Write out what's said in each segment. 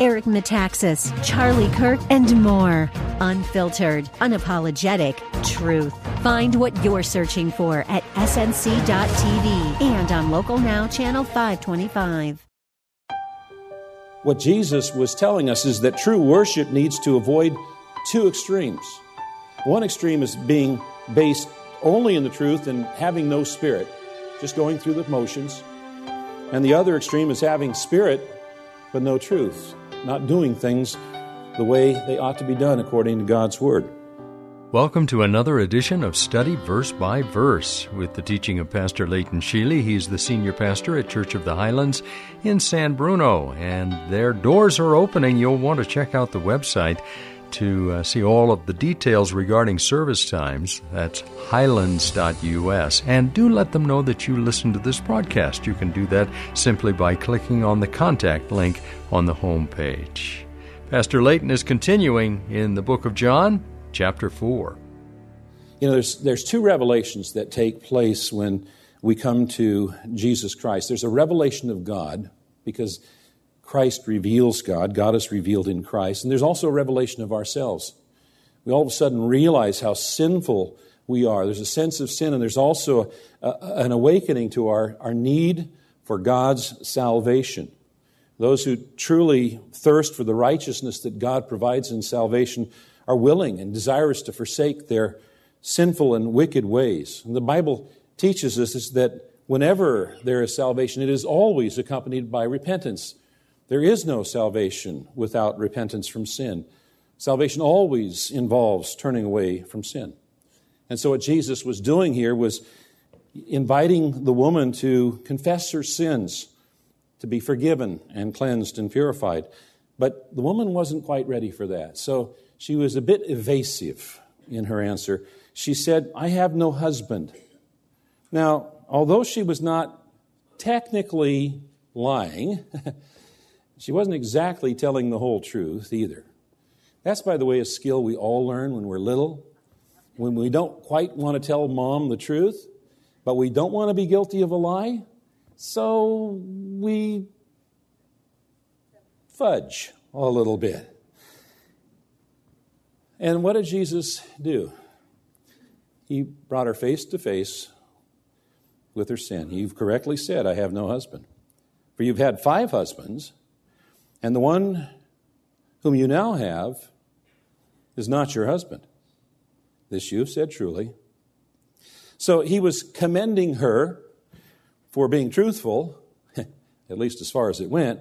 Eric Metaxas, Charlie Kirk, and more. Unfiltered, unapologetic truth. Find what you're searching for at snc.tv and on Local Now, Channel 525. What Jesus was telling us is that true worship needs to avoid two extremes. One extreme is being based only in the truth and having no spirit, just going through the motions. And the other extreme is having spirit but no truth, not doing things the way they ought to be done according to God's Word. Welcome to another edition of Study Verse by Verse with the teaching of Pastor Leighton Sheely. He's the senior pastor at Church of the Highlands in San Bruno, and their doors are opening. You'll want to check out the website to uh, see all of the details regarding service times. That's highlands.us. And do let them know that you listen to this broadcast. You can do that simply by clicking on the contact link on the home page. Pastor Layton is continuing in the book of John chapter 4. You know, there's, there's two revelations that take place when we come to Jesus Christ. There's a revelation of God, because Christ reveals God, God is revealed in Christ, and there's also a revelation of ourselves. We all of a sudden realize how sinful we are. There's a sense of sin, and there's also a, a, an awakening to our, our need for God's salvation. Those who truly thirst for the righteousness that God provides in salvation are willing and desirous to forsake their sinful and wicked ways. And the Bible teaches us that whenever there is salvation, it is always accompanied by repentance. There is no salvation without repentance from sin. Salvation always involves turning away from sin. And so, what Jesus was doing here was inviting the woman to confess her sins, to be forgiven and cleansed and purified. But the woman wasn't quite ready for that. So, she was a bit evasive in her answer. She said, I have no husband. Now, although she was not technically lying, she wasn't exactly telling the whole truth either. That's, by the way, a skill we all learn when we're little. When we don't quite want to tell mom the truth, but we don't want to be guilty of a lie, so we fudge a little bit. And what did Jesus do? He brought her face to face with her sin. You've correctly said, I have no husband. For you've had five husbands, and the one whom you now have is not your husband. This you've said truly. So he was commending her for being truthful, at least as far as it went,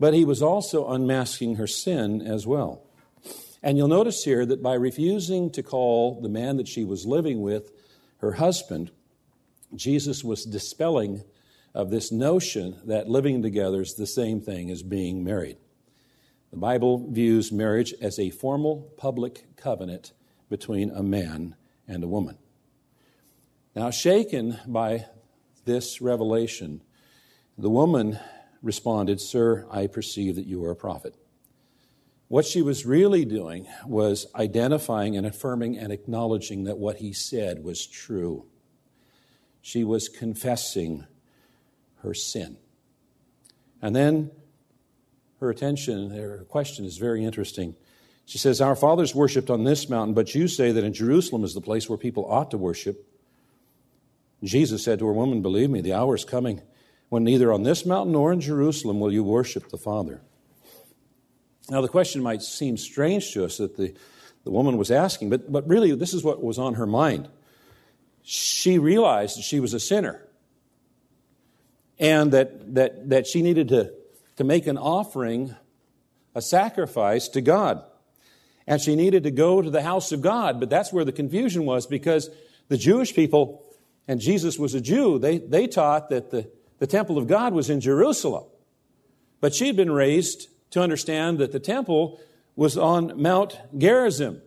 but he was also unmasking her sin as well. And you'll notice here that by refusing to call the man that she was living with her husband, Jesus was dispelling of this notion that living together is the same thing as being married. The Bible views marriage as a formal public covenant between a man and a woman. Now, shaken by this revelation, the woman responded, Sir, I perceive that you are a prophet. What she was really doing was identifying and affirming and acknowledging that what he said was true. She was confessing her sin. And then her attention, her question is very interesting. She says, Our fathers worshipped on this mountain, but you say that in Jerusalem is the place where people ought to worship. Jesus said to her, Woman, believe me, the hour is coming when neither on this mountain nor in Jerusalem will you worship the Father. Now, the question might seem strange to us that the, the woman was asking, but, but really, this is what was on her mind. She realized that she was a sinner and that, that, that she needed to, to make an offering, a sacrifice to God. And she needed to go to the house of God, but that's where the confusion was because the Jewish people, and Jesus was a Jew, they, they taught that the, the temple of God was in Jerusalem. But she'd been raised to understand that the temple was on Mount Gerizim.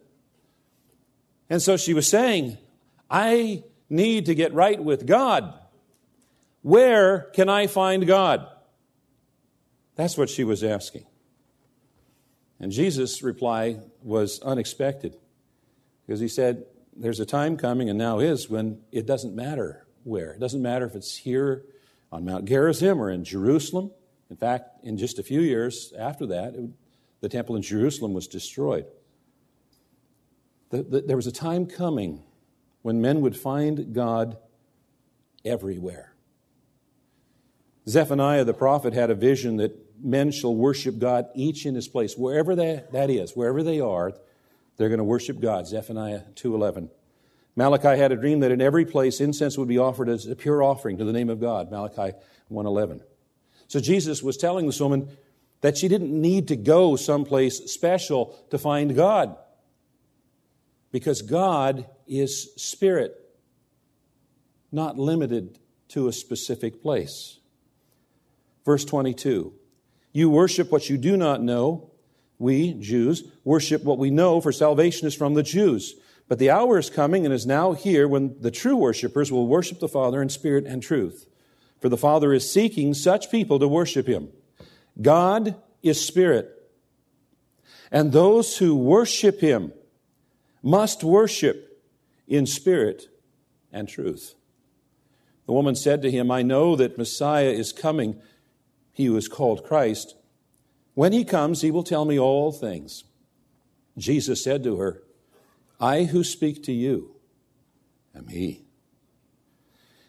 And so she was saying, I need to get right with God. Where can I find God? That's what she was asking. And Jesus' reply was unexpected because he said, There's a time coming, and now is, when it doesn't matter where. It doesn't matter if it's here on Mount Gerizim or in Jerusalem. In fact, in just a few years after that, it, the temple in Jerusalem was destroyed. The, the, there was a time coming when men would find God everywhere. Zephaniah the prophet had a vision that men shall worship God each in his place. Wherever that, that is, wherever they are, they're going to worship God. Zephaniah 2.11. Malachi had a dream that in every place incense would be offered as a pure offering to the name of God. Malachi 1.11. So Jesus was telling this woman that she didn't need to go someplace special to find God. Because God is spirit, not limited to a specific place. Verse 22 You worship what you do not know. We, Jews, worship what we know, for salvation is from the Jews. But the hour is coming and is now here when the true worshippers will worship the Father in spirit and truth. For the Father is seeking such people to worship him. God is spirit. And those who worship him must worship in spirit and truth. The woman said to him, I know that Messiah is coming, he who is called Christ. When he comes, he will tell me all things. Jesus said to her, I who speak to you am he.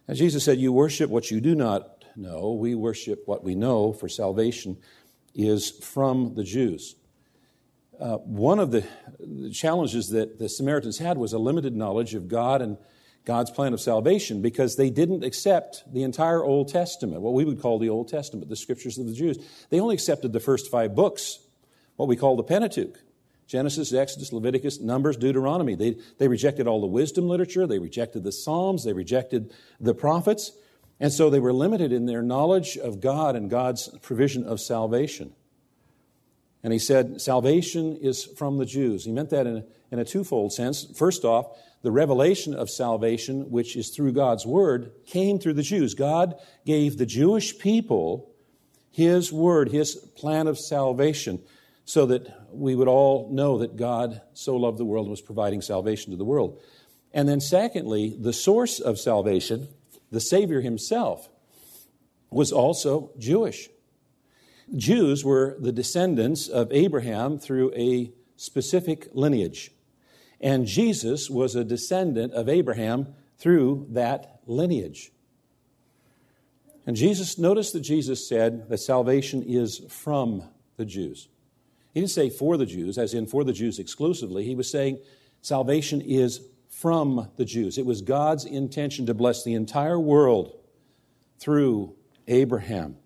And Jesus said, You worship what you do not know. We worship what we know, for salvation is from the Jews. Uh, one of the, the challenges that the Samaritans had was a limited knowledge of God and God's plan of salvation because they didn't accept the entire Old Testament, what we would call the Old Testament, the scriptures of the Jews. They only accepted the first five books, what we call the Pentateuch Genesis, Exodus, Leviticus, Numbers, Deuteronomy. They, they rejected all the wisdom literature, they rejected the Psalms, they rejected the prophets, and so they were limited in their knowledge of God and God's provision of salvation. And he said, Salvation is from the Jews. He meant that in a, in a twofold sense. First off, the revelation of salvation, which is through God's word, came through the Jews. God gave the Jewish people his word, his plan of salvation, so that we would all know that God so loved the world and was providing salvation to the world. And then, secondly, the source of salvation, the Savior himself, was also Jewish. Jews were the descendants of Abraham through a specific lineage. And Jesus was a descendant of Abraham through that lineage. And Jesus, notice that Jesus said that salvation is from the Jews. He didn't say for the Jews, as in for the Jews exclusively. He was saying salvation is from the Jews. It was God's intention to bless the entire world through Abraham.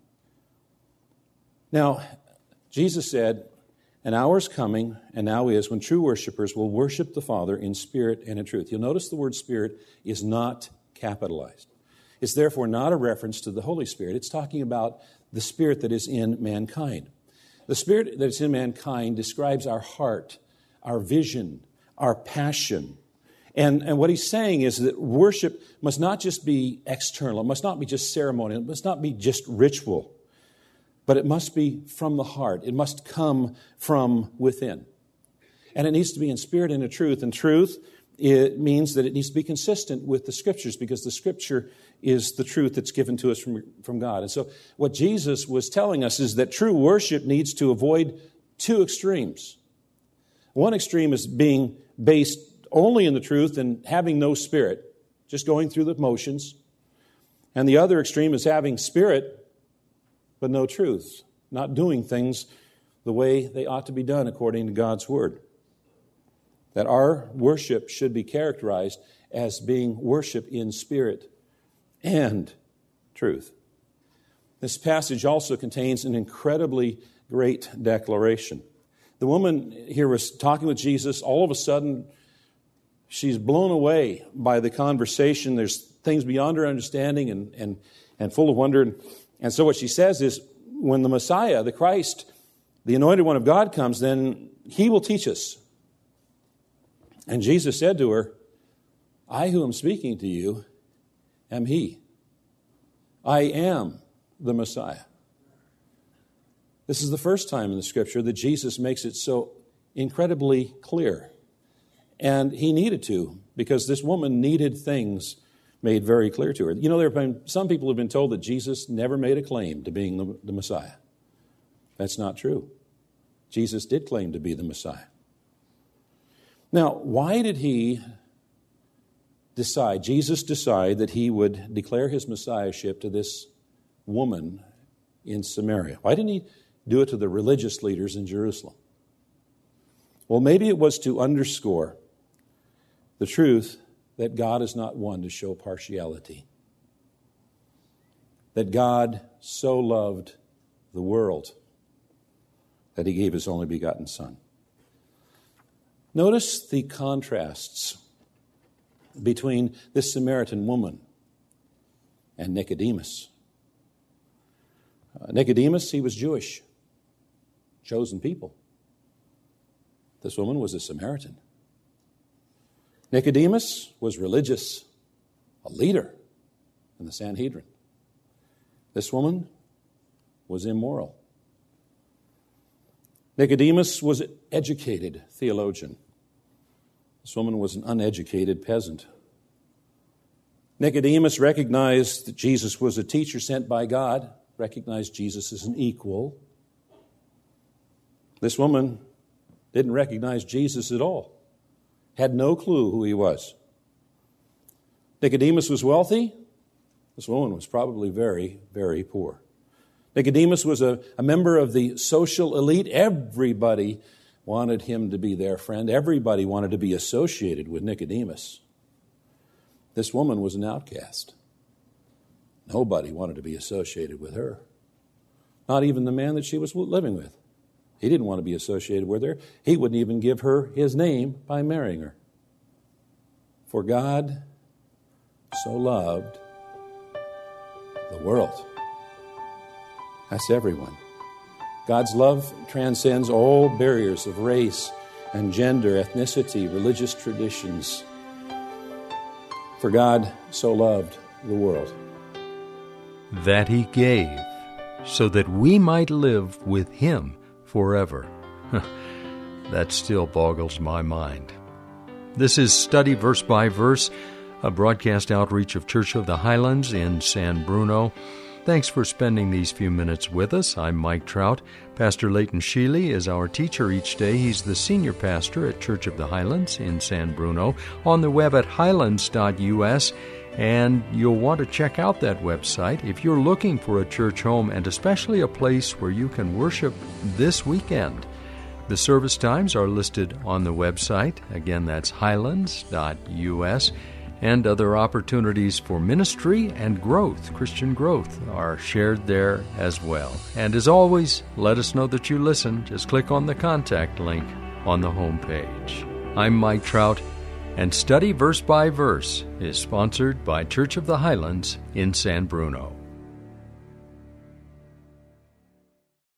Now, Jesus said, An hour is coming, and now is, when true worshipers will worship the Father in spirit and in truth. You'll notice the word spirit is not capitalized. It's therefore not a reference to the Holy Spirit. It's talking about the spirit that is in mankind. The spirit that is in mankind describes our heart, our vision, our passion. And, and what he's saying is that worship must not just be external, it must not be just ceremonial, it must not be just ritual but it must be from the heart. It must come from within. And it needs to be in spirit and in truth. And truth it means that it needs to be consistent with the scriptures because the scripture is the truth that's given to us from, from God. And so, what Jesus was telling us is that true worship needs to avoid two extremes. One extreme is being based only in the truth and having no spirit, just going through the motions. And the other extreme is having spirit but no truth, not doing things the way they ought to be done according to God's Word. That our worship should be characterized as being worship in spirit and truth. This passage also contains an incredibly great declaration. The woman here was talking with Jesus. All of a sudden, she's blown away by the conversation. There's things beyond her understanding and, and, and full of wonder. And so what she says is when the Messiah, the Christ, the anointed one of God comes, then he will teach us. And Jesus said to her, I who am speaking to you am he. I am the Messiah. This is the first time in the scripture that Jesus makes it so incredibly clear. And he needed to, because this woman needed things made very clear to her. You know, there have been some people have been told that Jesus never made a claim to being the, the Messiah. That's not true. Jesus did claim to be the Messiah. Now, why did he decide, Jesus decide that he would declare his messiahship to this woman in Samaria? Why didn't he do it to the religious leaders in Jerusalem? Well, maybe it was to underscore the truth that God is not one to show partiality. That God so loved the world that he gave his only begotten Son. Notice the contrasts between this Samaritan woman and Nicodemus. Uh, Nicodemus, he was Jewish, chosen people. This woman was a Samaritan. Nicodemus was religious, a leader in the Sanhedrin. This woman was immoral. Nicodemus was an educated theologian. This woman was an uneducated peasant. Nicodemus recognized that Jesus was a teacher sent by God, recognized Jesus as an equal. This woman didn't recognize Jesus at all had no clue who he was. Nicodemus was wealthy. This woman was probably very, very poor. Nicodemus was a, a member of the social elite. Everybody wanted him to be their friend, everybody wanted to be associated with Nicodemus. This woman was an outcast. Nobody wanted to be associated with her, not even the man that she was living with. He didn't want to be associated with her. He wouldn't even give her his name by marrying her. For God so loved the world. That's everyone. God's love transcends all barriers of race and gender, ethnicity, religious traditions. For God so loved the world. That he gave, so that we might live with him forever. that still boggles my mind. This is Study Verse by Verse, a broadcast outreach of Church of the Highlands in San Bruno. Thanks for spending these few minutes with us. I'm Mike Trout. Pastor Leighton Sheely is our teacher each day. He's the senior pastor at Church of the Highlands in San Bruno. On the web at highlands.us, and you'll want to check out that website if you're looking for a church home and especially a place where you can worship this weekend. The service times are listed on the website. Again, that's highlands.us. And other opportunities for ministry and growth, Christian growth, are shared there as well. And as always, let us know that you listen. Just click on the contact link on the homepage. I'm Mike Trout and Study Verse by Verse is sponsored by Church of the Highlands in San Bruno.